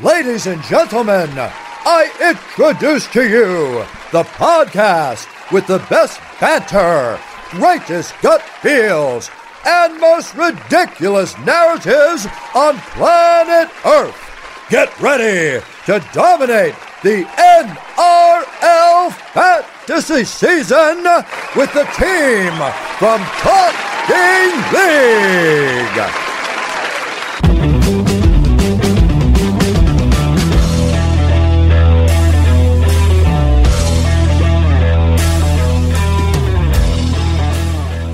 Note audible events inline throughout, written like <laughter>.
Ladies and gentlemen, I introduce to you the podcast with the best banter, greatest gut feels, and most ridiculous narratives on planet Earth. Get ready to dominate the NRL fantasy season with the team from Talking League.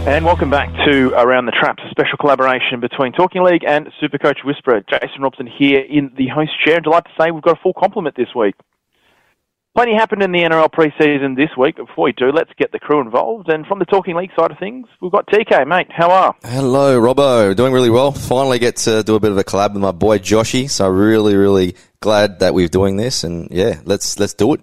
And welcome back to Around the Traps, a special collaboration between Talking League and Supercoach Whisperer. Jason Robson here in the host chair. And delighted to say we've got a full complement this week. Plenty happened in the NRL preseason this week. Before we do, let's get the crew involved. And from the Talking League side of things, we've got TK, mate. How are? Hello, Robbo. Doing really well. Finally get to do a bit of a collab with my boy Joshy. So really, really glad that we're doing this. And yeah, let's let's do it.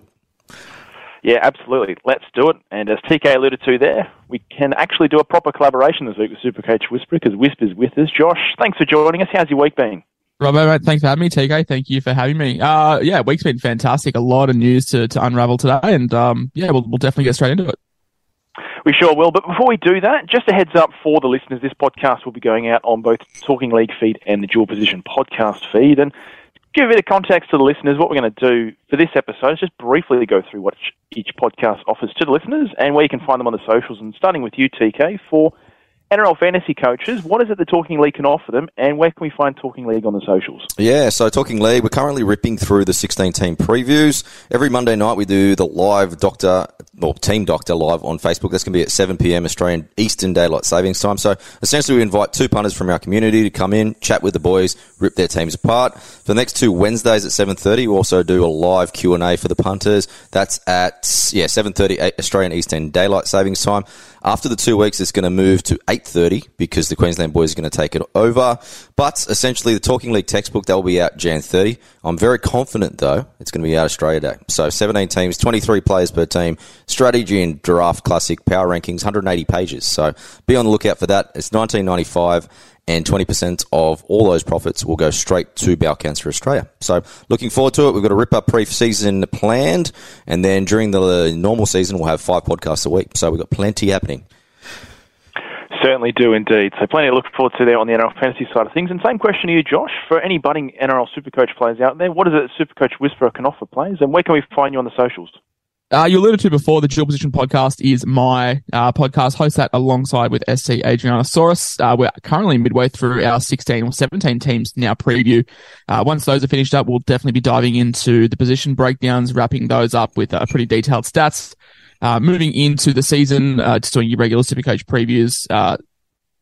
Yeah, absolutely. Let's do it. And as TK alluded to there, we can actually do a proper collaboration this week with Supercoach Whisper because Whisper's with us. Josh, thanks for joining us. How's your week been? Robert, mate, thanks for having me. TK, thank you for having me. Uh, yeah, week's been fantastic. A lot of news to, to unravel today, and um, yeah, we'll, we'll definitely get straight into it. We sure will. But before we do that, just a heads up for the listeners, this podcast will be going out on both Talking League feed and the Dual Position podcast feed. And give a bit of context to the listeners, what we're going to do for this episode is just briefly go through what each podcast offers to the listeners and where you can find them on the socials. And starting with you, TK, for NRL fantasy coaches, what is it the Talking League can offer them, and where can we find Talking League on the socials? Yeah, so Talking League, we're currently ripping through the 16 team previews. Every Monday night, we do the live doctor or team doctor live on Facebook. That's going to be at 7 p.m. Australian Eastern Daylight Savings Time. So essentially, we invite two punters from our community to come in, chat with the boys, rip their teams apart. For the next two Wednesdays at 7:30, we also do a live Q and A for the punters. That's at yeah 7:30 Australian Eastern Daylight Savings Time. After the two weeks, it's going to move to 8.30 because the Queensland boys are going to take it over. But essentially, the Talking League textbook, that will be out Jan 30. I'm very confident, though, it's going to be out Australia Day. So 17 teams, 23 players per team, strategy and draft classic, power rankings, 180 pages. So be on the lookout for that. It's 1995 and 20% of all those profits will go straight to Bowel Cancer Australia. So looking forward to it. We've got a rip up pre-season planned, and then during the normal season, we'll have five podcasts a week. So we've got plenty happening. Certainly do indeed. So plenty to look forward to there on the NRL fantasy side of things. And same question to you, Josh. For any budding NRL Supercoach players out there, what is it Supercoach Whisperer can offer players, and where can we find you on the socials? Uh, you alluded to before, the Dual Position podcast is my uh, podcast. Host that alongside with SC Adrianosaurus. Uh, we're currently midway through our 16 or 17 teams now preview. Uh, once those are finished up, we'll definitely be diving into the position breakdowns, wrapping those up with uh, pretty detailed stats. Uh, moving into the season, just doing your regular Supercoach previews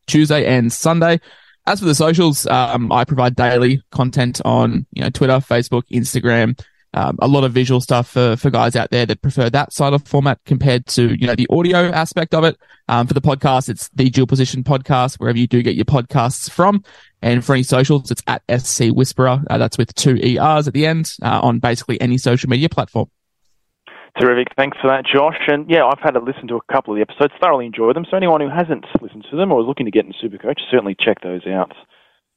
Tuesday and Sunday. As for the socials, um, I provide daily content on you know Twitter, Facebook, Instagram um, a lot of visual stuff for, for guys out there that prefer that side of format compared to, you know, the audio aspect of it. Um, for the podcast, it's the dual position podcast, wherever you do get your podcasts from. And for any socials, it's at SC Whisperer. Uh, that's with two ERs at the end uh, on basically any social media platform. Terrific. Thanks for that, Josh. And yeah, I've had a listen to a couple of the episodes, thoroughly enjoyed them. So anyone who hasn't listened to them or is looking to get in Supercoach, certainly check those out.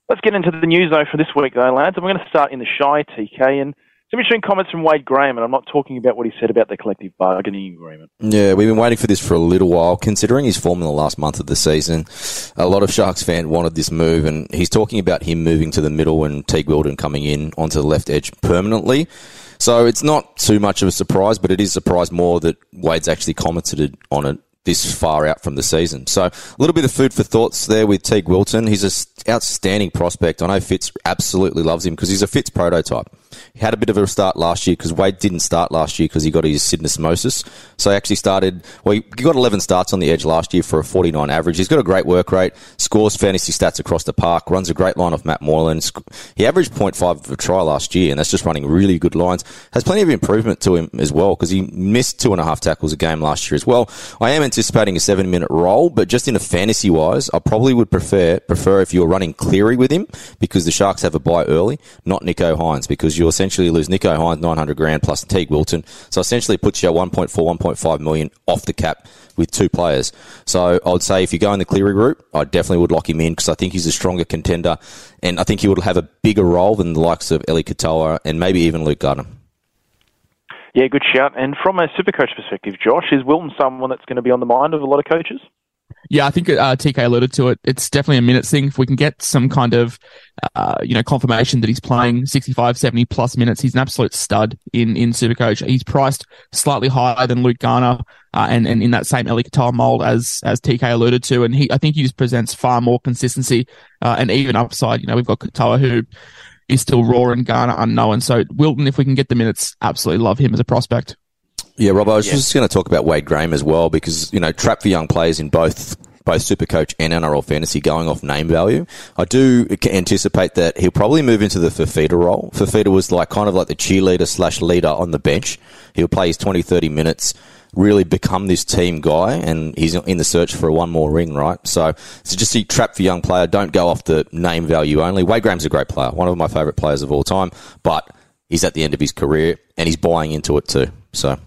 Let's get into the news though for this week though, lads. And we're going to start in the Shire TK and some interesting comments from Wade Graham, and I'm not talking about what he said about the collective bargaining agreement. Yeah, we've been waiting for this for a little while, considering his form in the last month of the season. A lot of Sharks fans wanted this move, and he's talking about him moving to the middle and Teig Wilton coming in onto the left edge permanently. So it's not too much of a surprise, but it is a surprise more that Wade's actually commented on it this far out from the season. So a little bit of food for thoughts there with Teig Wilton. He's an outstanding prospect. I know Fitz absolutely loves him because he's a Fitz prototype. He had a bit of a start last year because Wade didn't start last year because he got his syndesmosis. So he actually started, well, he got 11 starts on the edge last year for a 49 average. He's got a great work rate, scores fantasy stats across the park, runs a great line off Matt Moylan. He averaged 0.5 of a try last year, and that's just running really good lines. Has plenty of improvement to him as well because he missed two and a half tackles a game last year as well. I am anticipating a seven minute role, but just in a fantasy wise, I probably would prefer prefer if you're running Cleary with him because the Sharks have a buy early, not Nicho Hynes because you essentially lose Nicho Hynes 900 grand plus Teig Wilton. So essentially puts you at 1.4, 1.5 million off the cap with two players. So I would say if you go in the Cleary route, I definitely would lock him in because I think he's a stronger contender and I think he would have a bigger role than the likes of Eli Katoa and maybe even Luke Garner. Yeah, good shout. And from a super coach perspective, Josh, is Wilton someone that's going to be on the mind of a lot of coaches? Yeah, I think uh, TK alluded to it. It's definitely a minutes thing. If we can get some kind of, uh, you know, confirmation that he's playing 65, 70 plus minutes, he's an absolute stud in, in Supercoach. He's priced slightly higher than Luke Garner, uh, and, and in that same Eli Katoa mold as, as TK alluded to. And he, I think he just presents far more consistency, uh, and even upside. You know, we've got Katoa who is still raw and Garner unknown. So Wilton, if we can get the minutes, absolutely love him as a prospect. Yeah, Rob, I was yeah. just going to talk about Wade Graham as well because, you know, trap for young players in both both Supercoach and NRL Fantasy going off name value. I do anticipate that he'll probably move into the Fifita role. Fifita was like kind of like the cheerleader slash leader on the bench. He'll play his 20, 30 minutes, really become this team guy, and he's in the search for a one more ring, right? So, so just see trap for young player. Don't go off the name value only. Wade Graham's a great player, one of my favourite players of all time, but he's at the end of his career and he's buying into it too. So.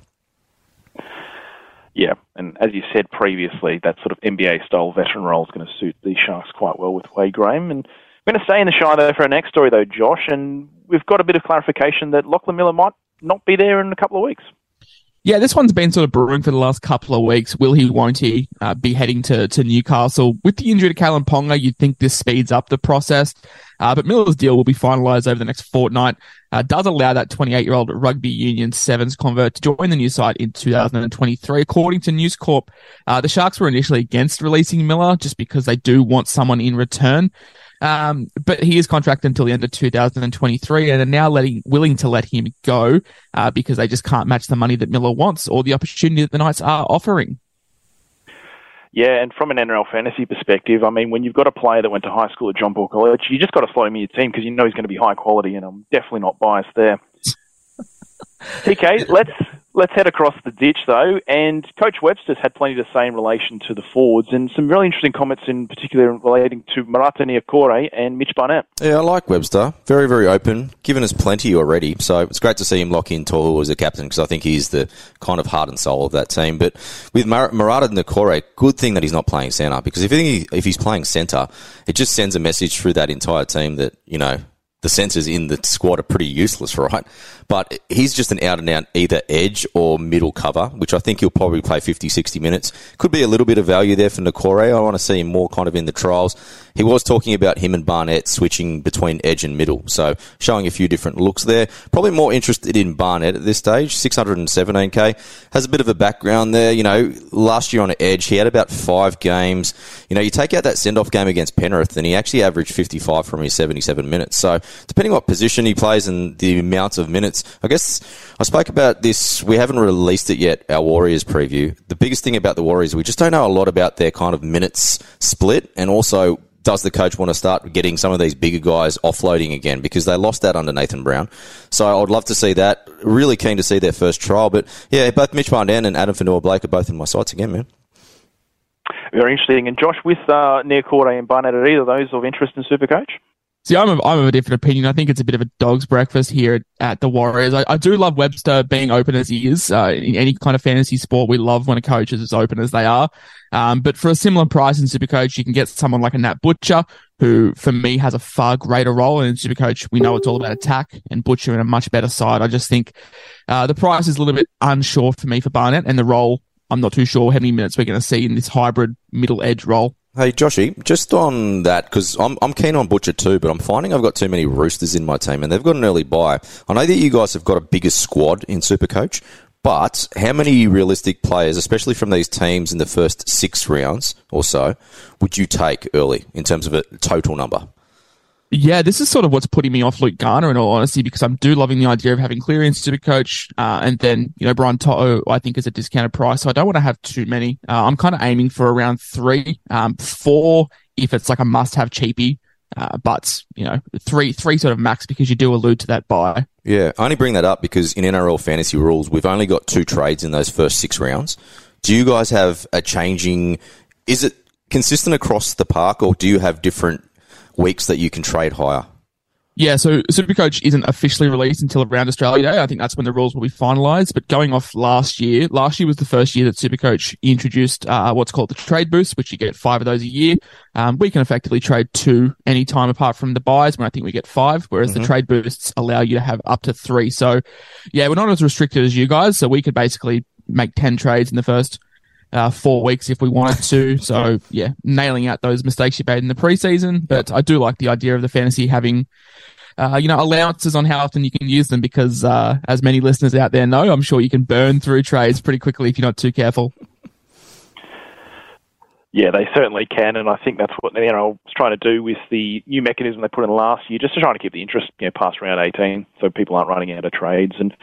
Yeah, and as you said previously, that sort of NBA style veteran role is going to suit the Sharks quite well with Wade Graham. And we're going to stay in the Shire though for our next story though, Josh, and we've got a bit of clarification that Lachlan Miller might not be there in a couple of weeks. Yeah, this one's been sort of brewing for the last couple of weeks. Will he, won't he, uh, be heading to, to Newcastle? With the injury to Kalyn Ponga, you'd think this speeds up the process. Uh, but Miller's deal will be finalised over the next fortnight. Uh, does allow that 28 year old rugby union sevens convert to join the new side in 2023. According to News Corp, uh, the Sharks were initially against releasing Miller just because they do want someone in return. Um, but he is contracted until the end of 2023 and are now letting, willing to let him go, uh, because they just can't match the money that Miller wants or the opportunity that the Knights are offering. Yeah, and from an NRL fantasy perspective, I mean, when you've got a player that went to high school at John Paul College, you just got to slot him in your team because you know he's going to be high quality, and I'm definitely not biased there. <laughs> TK, let's let's head across the ditch though. And Coach Webster's had plenty to say in relation to the forwards, and some really interesting comments in particular relating to Marata Niukore and Mitch Barnett. Yeah, I like Webster. Very, very open. Given us plenty already, so it's great to see him lock in Tohu as a captain because I think he's the kind of heart and soul of that team. But with Mar- Marata Niukore, good thing that he's not playing centre because if he, if he's playing centre, it just sends a message through that entire team that you know the centres in the squad are pretty useless, right? But he's just an out and out either edge or middle cover, which I think he'll probably play 50, 60 minutes. Could be a little bit of value there for Niukore. I want to see him more kind of in the trials. He was talking about him and Barnett switching between edge and middle, so showing a few different looks there. Probably more interested in Barnett at this stage. 617k has a bit of a background there. You know, last year on edge, he had about five games. You know, you take out that send off game against Penrith, and he actually averaged 55 from his 77 minutes. So depending what position he plays and the amount of minutes I guess I spoke about this. We haven't released it yet, our Warriors preview. The biggest thing about the Warriors, we just don't know a lot about their kind of minutes split and also does the coach want to start getting some of these bigger guys offloading again because they lost that under Nathan Brown. So I would love to see that. Really keen to see their first trial. But yeah, both Mitch Barnett and Addin Fonua-Blake are both in my sights again, man. Very interesting. And Josh, with uh, Niukore and Barnett, are either those of interest in Supercoach? See, I'm of, I'm of a different opinion. I think it's a bit of a dog's breakfast here at, the Warriors. I, I, do love Webster being open as he is. Uh, in any kind of fantasy sport, we love when a coach is as open as they are. Um, but for a similar price in Supercoach, you can get someone like a Nat Butcher, who for me has a far greater role. And in Supercoach, we know it's all about attack and Butcher in a much better side. I just think, uh, the price is a little bit unsure for me for Barnett and the role. I'm not too sure how many minutes we're going to see in this hybrid middle edge role. Hey, Joshy, just on that, because I'm, I'm keen on Butcher too, but I'm finding I've got too many Roosters in my team and they've got an early buy. I know that you guys have got a bigger squad in Supercoach, but how many realistic players, especially from these teams in the first six rounds or so, would you take early in terms of a total number? Yeah, this is sort of what's putting me off Luke Garner in all honesty, because I'm do loving the idea of having Cleary super coach, uh, and then, you know, Brian To'o, I think is a discounted price. So I don't want to have too many. Uh, I'm kind of aiming for around three, um, four if it's like a must have cheapie. Uh, but you know, three, three sort of max because you do allude to that buy. Yeah. I only bring that up because in NRL fantasy rules, we've only got two trades in those first six rounds. Do you guys have a changing, is it consistent across the park or do you have different weeks that you can trade higher? Yeah, so Supercoach isn't officially released until around Australia Day. I think that's when the rules will be finalised. But going off last year, last year was the first year that Supercoach introduced uh, what's called the trade boost, which you get five of those a year. Um, we can effectively trade two any time apart from the buys, when I think we get five, whereas mm-hmm. the trade boosts allow you to have up to three. So, yeah, we're not as restricted as you guys. So we could basically make 10 trades in the first uh, four weeks if we wanted to. So yeah, nailing out those mistakes you made in the preseason. But I do like the idea of the fantasy having, uh, you know, allowances on how often you can use them because, uh, as many listeners out there know, I'm sure you can burn through trades pretty quickly if you're not too careful. Yeah, they certainly can, and I think that's what the NRL was trying to do with the new mechanism they put in last year, just to try to keep the interest you know, past round 18, so people aren't running out of trades. And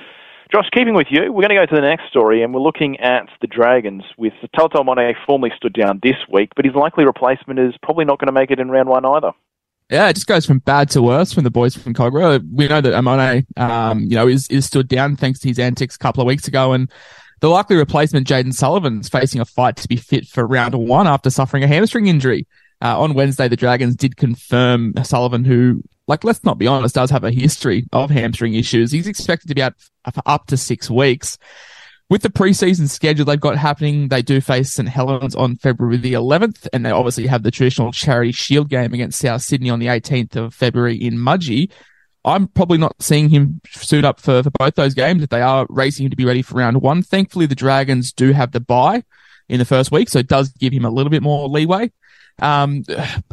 Josh, keeping with you, we're going to go to the next story, and we're looking at the Dragons with Tauto Amone formally stood down this week, but his likely replacement is probably not going to make it in round one either. Yeah, it just goes from bad to worse from the boys from Kogarah. We know that Amone, um, you know, is, is stood down thanks to his antics a couple of weeks ago, and the likely replacement, Jayden Sullivan, is facing a fight to be fit for round one after suffering a hamstring injury. Uh, on Wednesday, the Dragons did confirm Sullivan, who like let's not be honest, does have a history of hamstring issues. He's expected to be out for up to six weeks. With the preseason schedule they've got happening, they do face St Helens on February the 11th, and they obviously have the traditional Charity Shield game against South Sydney on the 18th of February in Mudgee. I'm probably not seeing him suit up for, for both those games if they are racing him to be ready for round one. Thankfully, the Dragons do have the bye in the first week, so it does give him a little bit more leeway. Um,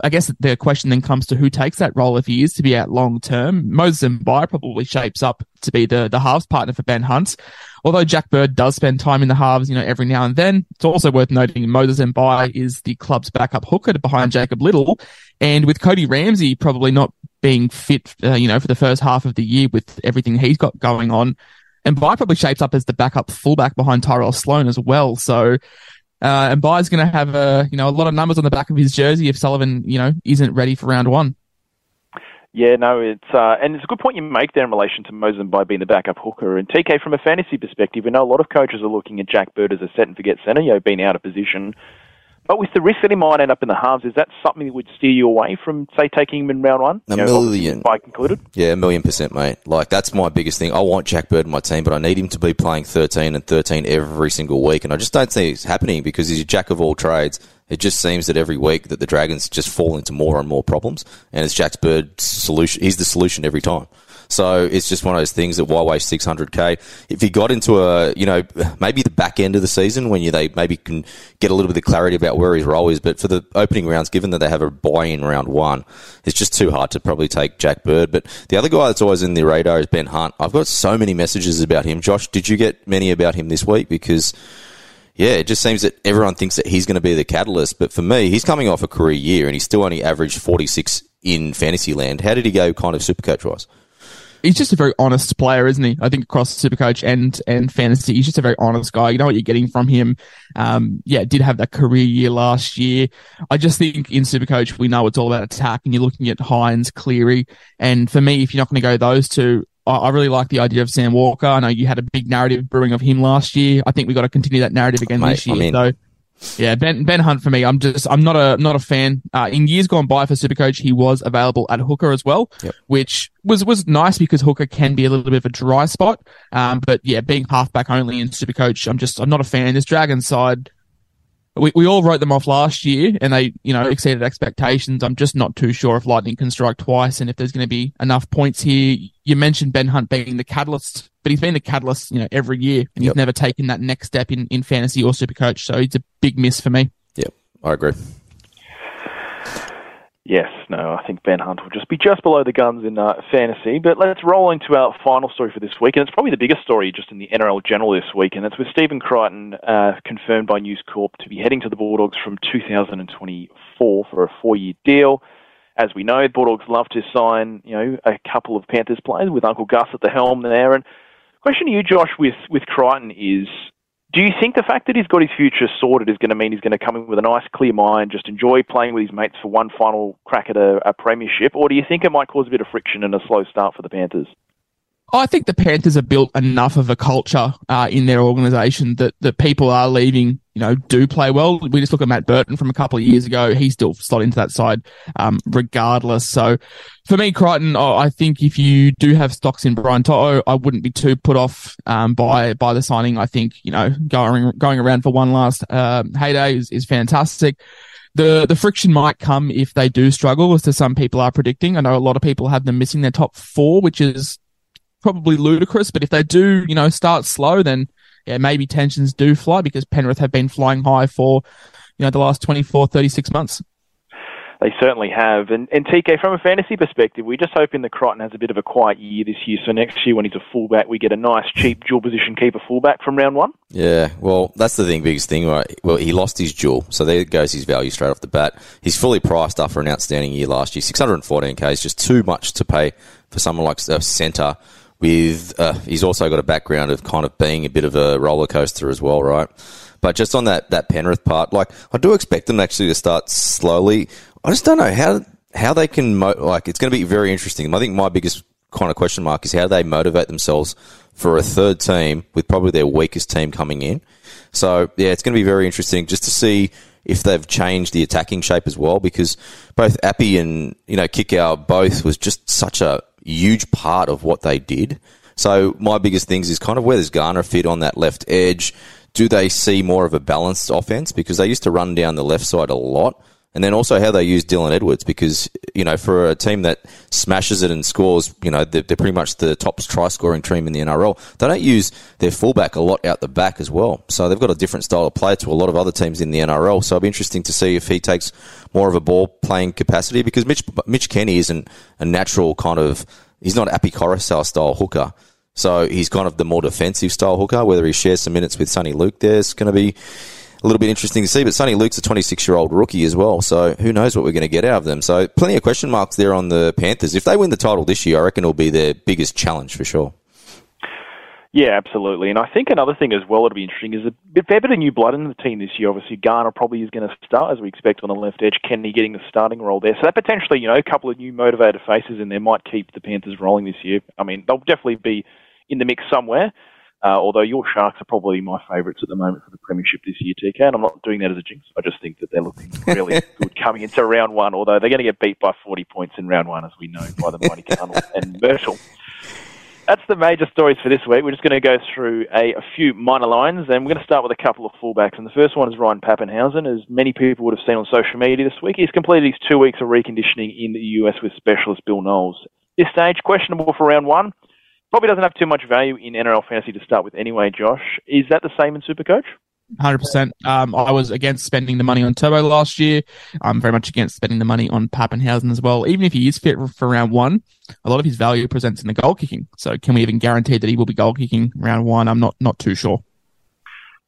I guess the question then comes to who takes that role if he is to be out long term. Moses Mbye probably shapes up to be the, the halves partner for Ben Hunt. Although Jack Bird does spend time in the halves, you know, every now and then, it's also worth noting Moses Mbye is the club's backup hooker behind Jacob Liddle. And with Cody Ramsey probably not being fit, uh, you know, for the first half of the year with everything he's got going on, and Mbye probably shapes up as the backup fullback behind Tyrell Sloan as well. So uh, and Mbye's going to have a you know a lot of numbers on the back of his jersey if Sullivan you know isn't ready for round one. Yeah, no, it's uh, and it's a good point you make there in relation to Moses Mbye being the backup hooker. And TK, from a fantasy perspective, we know a lot of coaches are looking at Jack Bird as a set and forget centre, you know, being out of position. But with the risk that he might end up in the halves, is that something that would steer you away from, say, taking him in round one? A you know, million. Bike included? Yeah, a million percent, mate. Like, that's my biggest thing. I want Jack Bird in my team, but I need him to be playing 13 and 13 every single week. And I just don't think it's happening because he's a jack of all trades. It just seems that every week that the Dragons just fall into more and more problems. And it's Jack Bird's solution. He's the solution every time. So it's just one of those things that why waste 600k? If he got into a, you know, maybe the back end of the season when you they maybe can get a little bit of clarity about where his role is, but for the opening rounds, given that they have a buy in round one, it's just too hard to probably take Jack Bird. But the other guy that's always in the radar is Ben Hunt. I've got so many messages about him. Josh, did you get many about him this week? Because yeah, it just seems that everyone thinks that he's going to be the catalyst. But for me, he's coming off a career year and he's still only averaged 46 in fantasy land. How did he go kind of super coach wise? He's just a very honest player, isn't he? I think across Supercoach and and fantasy, he's just a very honest guy. You know what you're getting from him. Um, yeah, did have that career year last year. I just think in Supercoach we know it's all about attack, and you're looking at Hynes, Cleary, and for me, if you're not going to go those two. I really like the idea of Sam Walker. I know you had a big narrative brewing of him last year. I think we got to continue that narrative again Mate, this year. I mean, so yeah, Ben Ben Hunt for me. I'm just I'm not a not a fan. Uh, in years gone by for Supercoach, he was available at hooker as well, yep. which was was nice because hooker can be a little bit of a dry spot. Um, but yeah, being halfback only in Supercoach, I'm just I'm not a fan. This Dragon side we, we all wrote them off last year and they, you know, exceeded expectations. I'm just not too sure if Lightning can strike twice and if there's going to be enough points here. You mentioned Ben Hunt being the catalyst, but he's been the catalyst, you know, every year and yep. he's never taken that next step in, in fantasy or super coach. So it's a big miss for me. Yep, I agree. Yes, no, I think Ben Hunt will just be just below the guns in uh, fantasy. But let's roll into our final story for this week, and it's probably the biggest story just in the NRL general this week, and it's with Stephen Crichton uh, confirmed by News Corp to be heading to the Bulldogs from 2024 for a four-year deal. As we know, Bulldogs love to sign, you know, a couple of Panthers players with Uncle Gus at the helm there. And question to you, Josh, with with Crichton is do you think the fact that he's got his future sorted is going to mean he's going to come in with a nice, clear mind, just enjoy playing with his mates for one final crack at a, a premiership, or do you think it might cause a bit of friction and a slow start for the Panthers? I think the Panthers have built enough of a culture uh, in their organisation that that people are leaving. You know, do play well. We just look at Matt Burton from a couple of years ago. He still slot into that side, um, regardless. So, for me, Crichton, I think if you do have stocks in Brian To'o, I wouldn't be too put off um, by by the signing. I think you know going going around for one last uh, heyday is, is fantastic the the friction might come if they do struggle, as to some people are predicting. I know a lot of people have them missing their top four, which is probably ludicrous. But if they do, you know, start slow, then yeah, maybe tensions do fly because Penrith have been flying high for, you know, the last 24, 36 months. They certainly have. And, and TK, from a fantasy perspective, we're just hoping that Crichton has a bit of a quiet year this year. So next year, when he's a fullback, we get a nice, cheap dual position keeper fullback from round one. Yeah, well, that's the thing, biggest thing, right? Well, he lost his dual, so there goes his value straight off the bat. He's fully priced after an outstanding year last year. 614k is just too much to pay for someone like a centre with uh, he's also got a background of kind of being a bit of a roller coaster as well, right? But just on that that Penrith part, like I do expect them actually to start slowly. I just don't know how how they can mo- like. It's going to be very interesting. I think my biggest kind of question mark is how they motivate themselves for a third team with probably their weakest team coming in. So yeah, it's going to be very interesting just to see if they've changed the attacking shape as well because both Api and you know Kikau both was just such a huge part of what they did. So my biggest things is kind of where does Garner fit on that left edge? Do they see more of a balanced offense because they used to run down the left side a lot? And then also how they use Dylan Edwards because, you know, for a team that smashes it and scores, you know, they're, they're pretty much the top try scoring team in the NRL. They don't use their fullback a lot out the back as well. So they've got a different style of play to a lot of other teams in the NRL. So it'll be interesting to see if he takes more of a ball playing capacity because Mitch, Mitch Kenny isn't a natural kind of he's not Api Koroisau style hooker. So he's kind of the more defensive style hooker. Whether he shares some minutes with Soni Luke there is going to be a little bit interesting to see. But Soni Luke's a 26 year old rookie as well. So who knows what we're going to get out of them. So plenty of question marks there on the Panthers. If they win the title this year, I reckon it'll be their biggest challenge for sure. Yeah, absolutely. And I think another thing as well that'll be interesting is a fair bit of new blood in the team this year. Obviously, Garner probably is going to start, as we expect, on the left edge. Kenny getting the starting role there. So that potentially, you know, a couple of new motivated faces in there might keep the Panthers rolling this year. I mean, they'll definitely be in the mix somewhere. Uh, although your Sharks are probably my favourites at the moment for the Premiership this year, TK, and I'm not doing that as a jinx. I just think that they're looking really <laughs> good coming into round one, although they're going to get beat by 40 points in round one, as we know, by the mighty <laughs> Cardinals and Myrtle that's the major stories for this week. We're just going to go through a, a, few minor lines, and we're going to start with a couple of fullbacks. And the first one is Ryan Papenhuyzen. As many people would have seen on social media this week, he's completed his two weeks of reconditioning in the US with specialist Bill Knowles. This stage, questionable for round one. Probably doesn't have too much value in NRL fantasy to start with anyway, Josh. Is that the same in Supercoach? Hundred um, percent. I was against spending the money on Turbo last year. I'm very much against spending the money on Papenhuyzen as well. Even if he is fit for round one, a lot of his value presents in the goal kicking. So, can we even guarantee that he will be goal kicking round one? I'm not not too sure.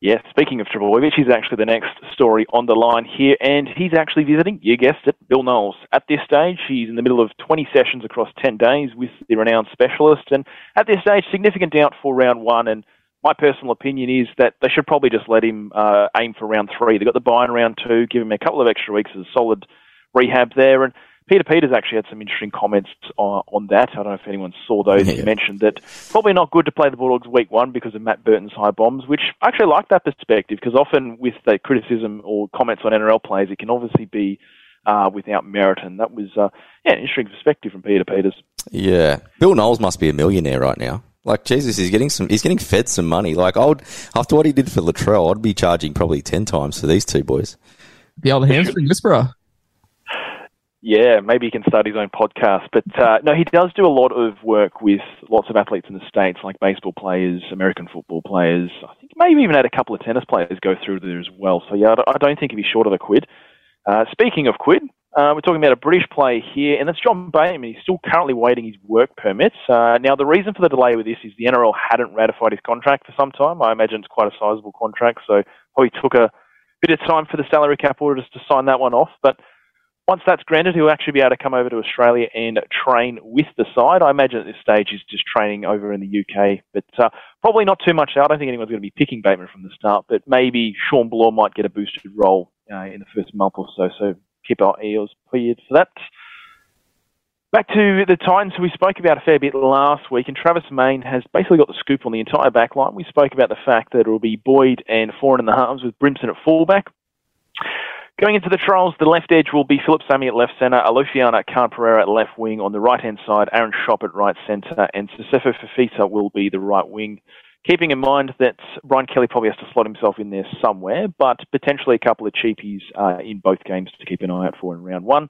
Yeah, speaking of Trbojevic, he's actually the next story on the line here, and he's actually visiting, you guessed it, Bill Knowles. At this stage, he's in the middle of 20 sessions across 10 days with the renowned specialist, and at this stage, significant doubt for round one, and my personal opinion is that they should probably just let him uh, aim for round three. They've got the buy in round two, give him a couple of extra weeks of solid rehab there. And Peter Peters actually had some interesting comments on, on that. I don't know if anyone saw those. Yeah. He mentioned that probably not good to play the Bulldogs week one because of Matt Burton's high bombs, which I actually like that perspective because often with the criticism or comments on NRL players, it can obviously be uh, without merit. And that was uh, yeah, an interesting perspective from Peter Peters. Yeah. Bill Knowles must be a millionaire right now. Like Jesus, he's getting some. He's getting fed some money. Like I would, after what he did for Latrell, I'd be charging probably ten times for these two boys. The old hamstring whisperer. Yeah, maybe he can start his own podcast. But uh, no, he does do a lot of work with lots of athletes in the states, like baseball players, American football players. I think maybe even had a couple of tennis players go through there as well. So yeah, I don't think he'd be short of a quid. Uh, speaking of quid, uh, we're talking about a British player here, and that's John Bateman. He's still currently waiting his work permits. Uh, now, the reason for the delay with this is the NRL hadn't ratified his contract for some time. I imagine it's quite a sizable contract, so probably took a bit of time for the salary cap auditors to sign that one off. But once that's granted, he'll actually be able to come over to Australia and train with the side. I imagine at this stage he's just training over in the UK, but uh, probably not too much. I don't think anyone's going to be picking Bateman from the start, but maybe Shaun Blore might get a boosted role. Uh, in the first month or so. So keep our ears peeled for that. Back to the Titans, who we spoke about a fair bit last week, and Travis Meyn has basically got the scoop on the entire back line. We spoke about the fact that it will be Boyd and Foran in the halves with Brimson at fullback. Going into the trials, the left edge will be Phillip Sami at left centre, Alofiana Khan Pereira at left wing on the right hand side, Aaron Schoupp at right centre, and Sefo Fifita will be the right wing. Keeping in mind that Brian Kelly probably has to slot himself in there somewhere, but potentially a couple of cheapies uh, in both games to keep an eye out for in round one.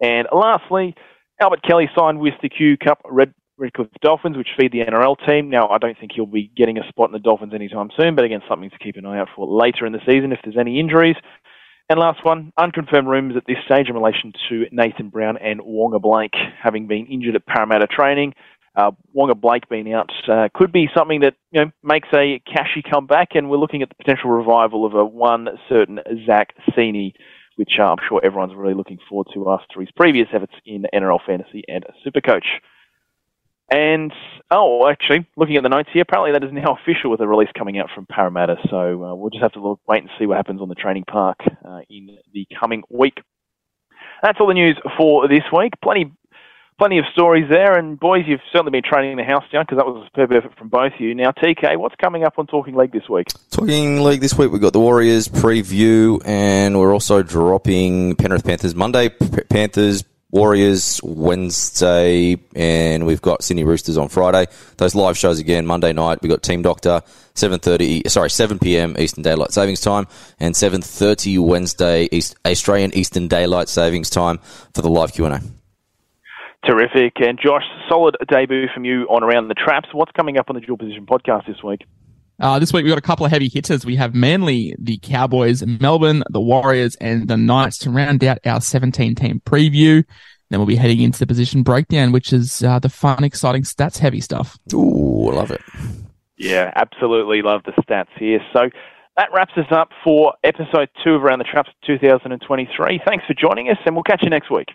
And lastly, Albert Kelly signed with the Q Cup Red Redcliffe Dolphins, which feed the NRL team. Now, I don't think he'll be getting a spot in the Dolphins anytime soon, but again, something to keep an eye out for later in the season if there's any injuries. And last one, unconfirmed rumours at this stage in relation to Nathan Brown and Waqa Blake having been injured at Parramatta training. Uh, Waqa Blake being out uh, could be something that you know makes a cashy comeback, and we're looking at the potential revival of a one certain Zach Sini which uh, I'm sure everyone's really looking forward to after his previous efforts in NRL Fantasy and Supercoach. And, oh, actually, looking at the notes here, apparently that is now <laughs> official with a release coming out from Parramatta. So uh, we'll just have to look, wait and see what happens on the training park uh, in the coming week. That's all the news for this week. Plenty plenty of stories there. And boys, you've certainly been training the house down because that was a superb effort from both of you. Now, TK, what's coming up on Talking League this week? Talking League this week, we've got the Warriors preview, and we're also dropping Penrith Panthers Monday, P- Panthers. Warriors Wednesday, and we've got Sydney Roosters on Friday. Those live shows again Monday night. We've got Team Doctor seven thirty, sorry seven p.m. Eastern Daylight Savings Time, and seven thirty Wednesday East, Australian Eastern Daylight Savings Time for the live Q and A. Terrific. And Josh, solid debut from you on Around the Traps. What's coming up on the Dual Position podcast this week? Uh, this week we've got a couple of heavy hitters. We have Manly, the Cowboys, Melbourne, the Warriors, and the Knights to round out our 17 team preview. Then we'll be heading into the position breakdown, which is uh, the fun, exciting stats heavy stuff. Ooh, I love it. Yeah, absolutely love the stats here. So that wraps us up for episode two of Around the Traps 2023. Thanks for joining us, and we'll catch you next week.